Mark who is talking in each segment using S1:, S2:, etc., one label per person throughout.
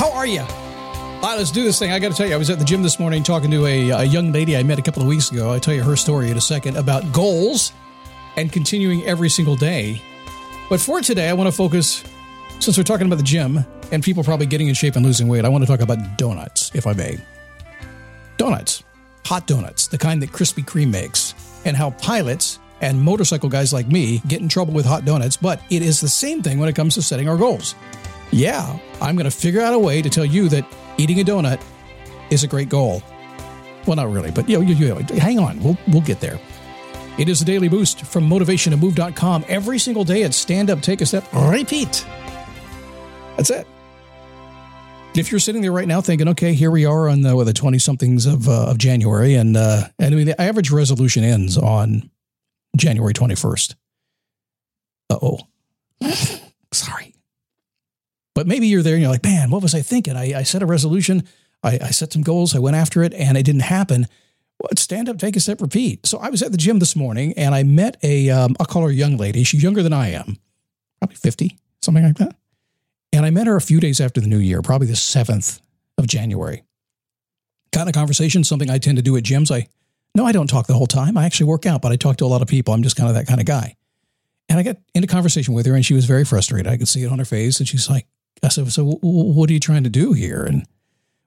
S1: How are you? All right, let's do this thing. I got to tell you, I was at the gym this morning talking to a, a young lady I met a couple of weeks ago. I'll tell you her story in a second about goals and continuing every single day. But for today, I want to focus, since we're talking about the gym and people probably getting in shape and losing weight, I want to talk about donuts, if I may. Donuts, hot donuts, the kind that Krispy Kreme makes, and how pilots and motorcycle guys like me get in trouble with hot donuts, but it is the same thing when it comes to setting our goals. Yeah, I'm going to figure out a way to tell you that eating a donut is a great goal. Well, not really, but you know, you, you, hang on, we'll we'll get there. It is a daily boost from motivationtomove.com. Every single day, at stand up, take a step, repeat. That's it. If you're sitting there right now thinking, okay, here we are on the the twenty somethings of uh, of January, and uh, and I mean the average resolution ends on January twenty first. Uh oh. But maybe you're there and you're like, man, what was I thinking? I, I set a resolution, I, I, set some goals, I went after it, and it didn't happen. Well, stand up, take a step, repeat. So I was at the gym this morning and I met a, um, I'll call her a young lady. She's younger than I am, probably 50, something like that. And I met her a few days after the new year, probably the 7th of January. Got in a conversation, something I tend to do at gyms. I, no, I don't talk the whole time. I actually work out, but I talk to a lot of people. I'm just kind of that kind of guy. And I got into conversation with her and she was very frustrated. I could see it on her face. And she's like, I said, so what are you trying to do here? And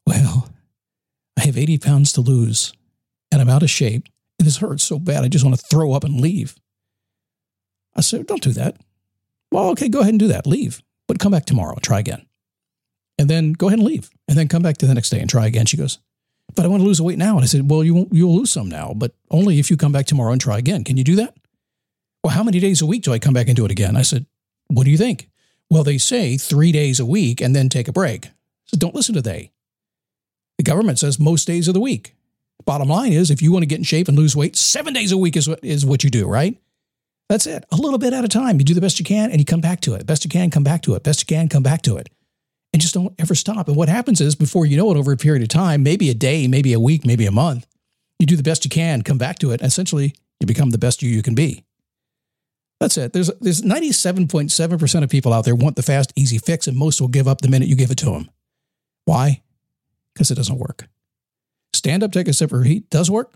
S1: well, I have 80 pounds to lose and I'm out of shape and this hurts so bad. I just want to throw up and leave. I said, don't do that. Well, okay, go ahead and do that. Leave, but come back tomorrow and try again. And then go ahead and leave and then come back to the next day and try again. She goes, but I want to lose weight now. And I said, well, you won't, you'll lose some now, but only if you come back tomorrow and try again. Can you do that? Well, how many days a week do I come back and do it again? I said, what do you think? Well, they say three days a week and then take a break. So don't listen to they. The government says most days of the week. Bottom line is, if you want to get in shape and lose weight, seven days a week is what, is what you do, right? That's it. A little bit at a time. You do the best you can and you come back to it. Best you can, come back to it. Best you can, come back to it. And just don't ever stop. And what happens is, before you know it, over a period of time, maybe a day, maybe a week, maybe a month, you do the best you can, come back to it. Essentially, you become the best you you can be. That's it. There's there's 97.7% of people out there want the fast, easy fix, and most will give up the minute you give it to them. Why? Because it doesn't work. Stand up, take a sip, of heat does work.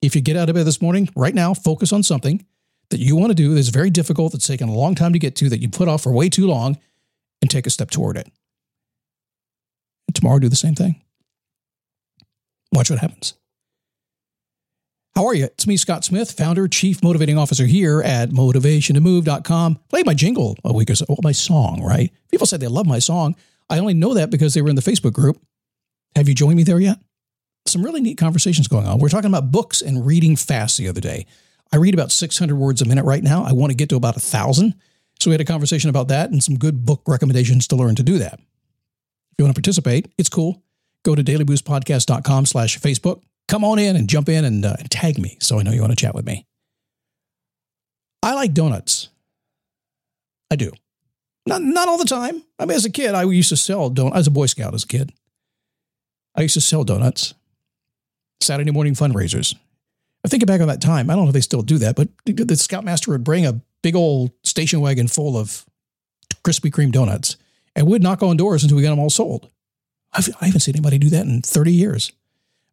S1: If you get out of bed this morning, right now, focus on something that you want to do that's very difficult, that's taken a long time to get to, that you put off for way too long, and take a step toward it. And tomorrow, do the same thing. Watch what happens. How are you? It's me, Scott Smith, founder, chief motivating officer here at motivationtomove.com. Played my jingle a week or so, my song, right? People said they love my song. I only know that because they were in the Facebook group. Have you joined me there yet? Some really neat conversations going on. We're talking about books and reading fast the other day. I read about 600 words a minute right now. I want to get to about a thousand. So we had a conversation about that and some good book recommendations to learn to do that. If you want to participate, it's cool. Go to dailyboostpodcast.com slash Facebook come on in and jump in and, uh, tag me so I know you want to chat with me. I like donuts. I do. Not, not all the time. I mean, as a kid, I used to sell donuts. I was a Boy Scout as a kid. I used to sell donuts. Saturday morning fundraisers. I think back on that time. I don't know if they still do that, but the Scoutmaster would bring a big old station wagon full of Krispy Kreme donuts, and would knock on doors until we got them all sold. I've, I haven't seen anybody do that in 30 years.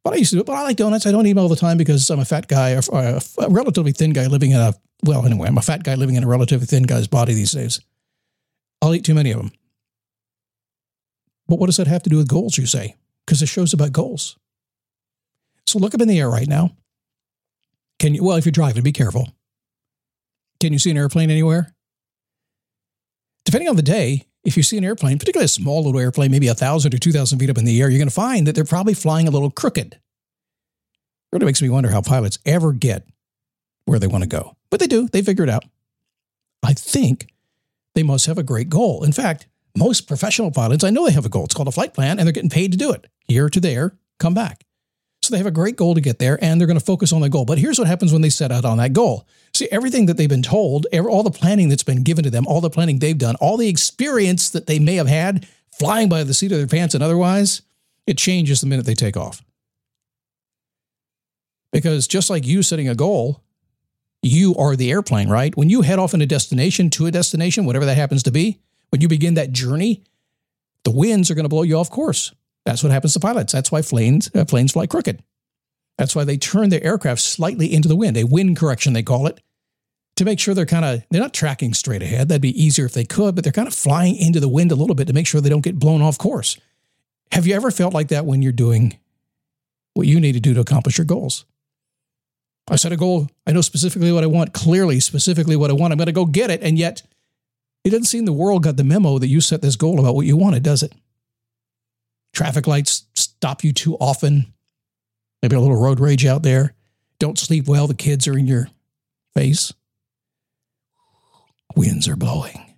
S1: But I used to. But I like donuts. I don't eat them all the time because I'm a fat guy, or a, a relatively thin guy living in a, well, anyway, I'm a fat guy living in a relatively thin guy's body these days. I'll eat too many of them. But what does that have to do with goals, you say? Because the show's about goals. So look up in the air right now. Can you, well, if you're driving, be careful. Can you see an airplane anywhere? Depending on the day, if you see an airplane, particularly a small little airplane, maybe a thousand or two thousand feet up in the air, you're going to find that they're probably flying a little crooked. It really makes me wonder how pilots ever get where they want to go. But they do, they figure it out. I think they must have a great goal. In fact, most professional pilots, I know they have a goal. It's called a flight plan, and they're getting paid to do it here to there, come back. So they have a great goal to get there, and they're going to focus on the goal. But here's what happens when they set out on that goal. See, everything that they've been told, all the planning that's been given to them, all the planning they've done, all the experience that they may have had flying by the seat of their pants and otherwise, it changes the minute they take off. Because just like you setting a goal, you are the airplane, right? When you head off in a destination to a destination, whatever that happens to be, when you begin that journey, the winds are going to blow you off course. That's what happens to pilots. That's why planes, uh, planes fly crooked. That's why they turn their aircraft slightly into the wind, a wind correction, they call it, to make sure they're kind of, they're not tracking straight ahead. That'd be easier if they could, but they're kind of flying into the wind a little bit to make sure they don't get blown off course. Have you ever felt like that when you're doing what you need to do to accomplish your goals? I set a goal. I know specifically what I want, clearly, specifically what I want. I'm going to go get it. And yet, it doesn't seem the world got the memo that you set this goal about what you wanted, does it? Traffic lights stop you too often. Maybe a little road rage out there. Don't sleep well. The kids are in your face. Winds are blowing.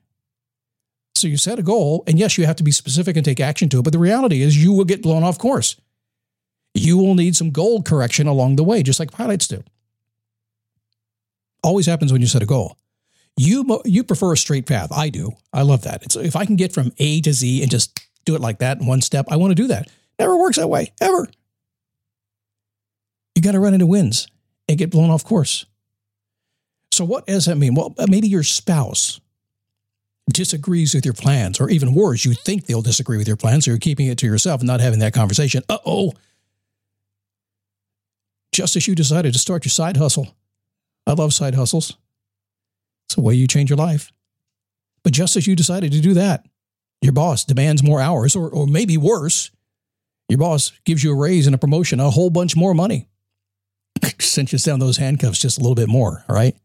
S1: So you set a goal, and yes, you have to be specific and take action to it. But the reality is, you will get blown off course. You will need some goal correction along the way, just like pilots do. Always happens when you set a goal. You you prefer a straight path. I do. I love that. It's if I can get from A to Z and just do it like that in one step, I want to do that. Never works that way ever. You got to run into winds and get blown off course. So what does that mean? Well, maybe your spouse disagrees with your plans, or even worse, you think they'll disagree with your plans, so you're keeping it to yourself and not having that conversation. Uh oh. Just as you decided to start your side hustle. I love side hustles. It's the way you change your life. But just as you decided to do that, your boss demands more hours, or, or maybe worse, your boss gives you a raise and a promotion, a whole bunch more money. Cinches down those handcuffs just a little bit more, all right?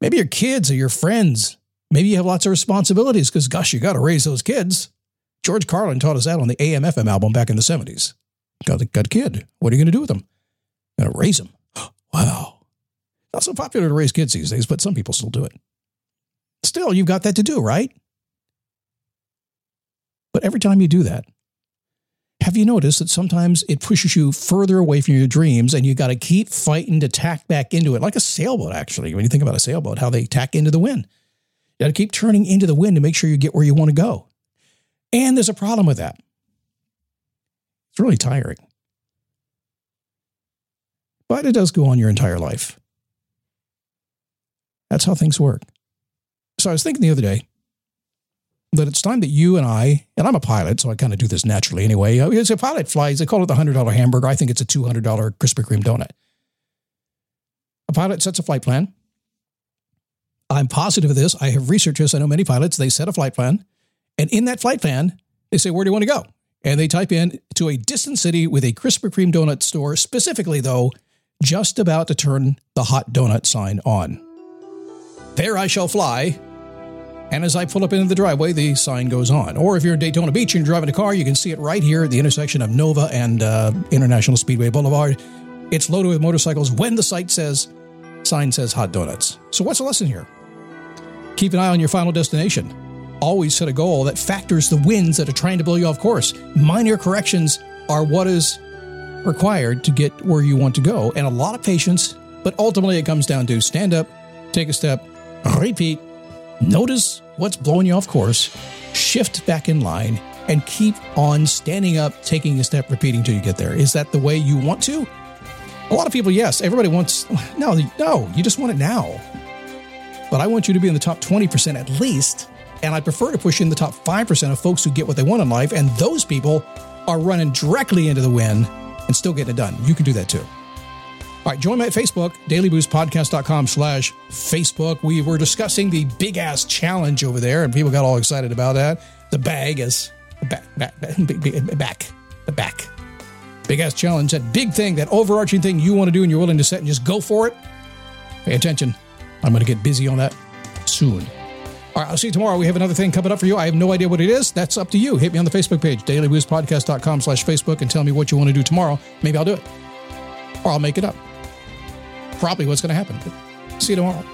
S1: Maybe your kids or your friends. Maybe you have lots of responsibilities because, gosh, you got to raise those kids. George Carlin taught us that on the AM/FM album back in the 70s. Got a, got a kid. What are you going to do with them? Going to raise them. wow. Not so popular to raise kids these days, but some people still do it. Still, you've got that to do, right? But every time you do that, have you noticed that sometimes it pushes you further away from your dreams and you got to keep fighting to tack back into it, like a sailboat, actually. When you think about a sailboat, how they tack into the wind, you got to keep turning into the wind to make sure you get where you want to go. And there's a problem with that. It's really tiring. But it does go on your entire life. That's how things work. So I was thinking the other day that it's time that you and I, and I'm a pilot, so I kind of do this naturally anyway. As a pilot flies, they call it the $100 hamburger. I think it's a $200 Krispy Kreme donut. A pilot sets a flight plan. I'm positive of this. I have researched this. I know many pilots, they set a flight plan. And in that flight plan, they say, Where do you want to go? And they type in to a distant city with a Krispy Kreme donut store, specifically, though, just about to turn the hot donut sign on. There I shall fly. And as I pull up into the driveway, the sign goes on. Or if you're in Daytona Beach and you're driving a car, you can see it right here at the intersection of Nova and uh, International Speedway Boulevard. It's loaded with motorcycles when the site says, sign says hot donuts. So what's the lesson here? Keep an eye on your final destination. Always set a goal that factors the winds that are trying to blow you off course. Minor corrections are what is required to get where you want to go, and a lot of patience, but ultimately it comes down to stand up, take a step, repeat, notice what's blowing you off course, shift back in line, and keep on standing up, taking a step, repeating till you get there. Is that the way you want to? A lot of people, yes. Everybody wants, no, no, you just want it now. But I want you to be in the top 20% at least And I prefer to push in the top 5% of folks who get what they want in life. And those people are running directly into the win and still getting it done. You can do that too. All right, join me at Facebook, dailyboostpodcast.com slash Facebook. We were discussing the big ass challenge over there, and people got all excited about that. The bag is back, back, back, back, the back. Big ass challenge, that big thing, that overarching thing you want to do and you're willing to set and just go for it. Pay attention. I'm going to get busy on that soon. All right, I'll see you tomorrow. We have another thing coming up for you. I have no idea what it is. That's up to you. Hit me on the Facebook page, dailyboostpodcast.com slash Facebook, and tell me what you want to do tomorrow. Maybe I'll do it. Or I'll make it up probably what's going to happen. See you tomorrow.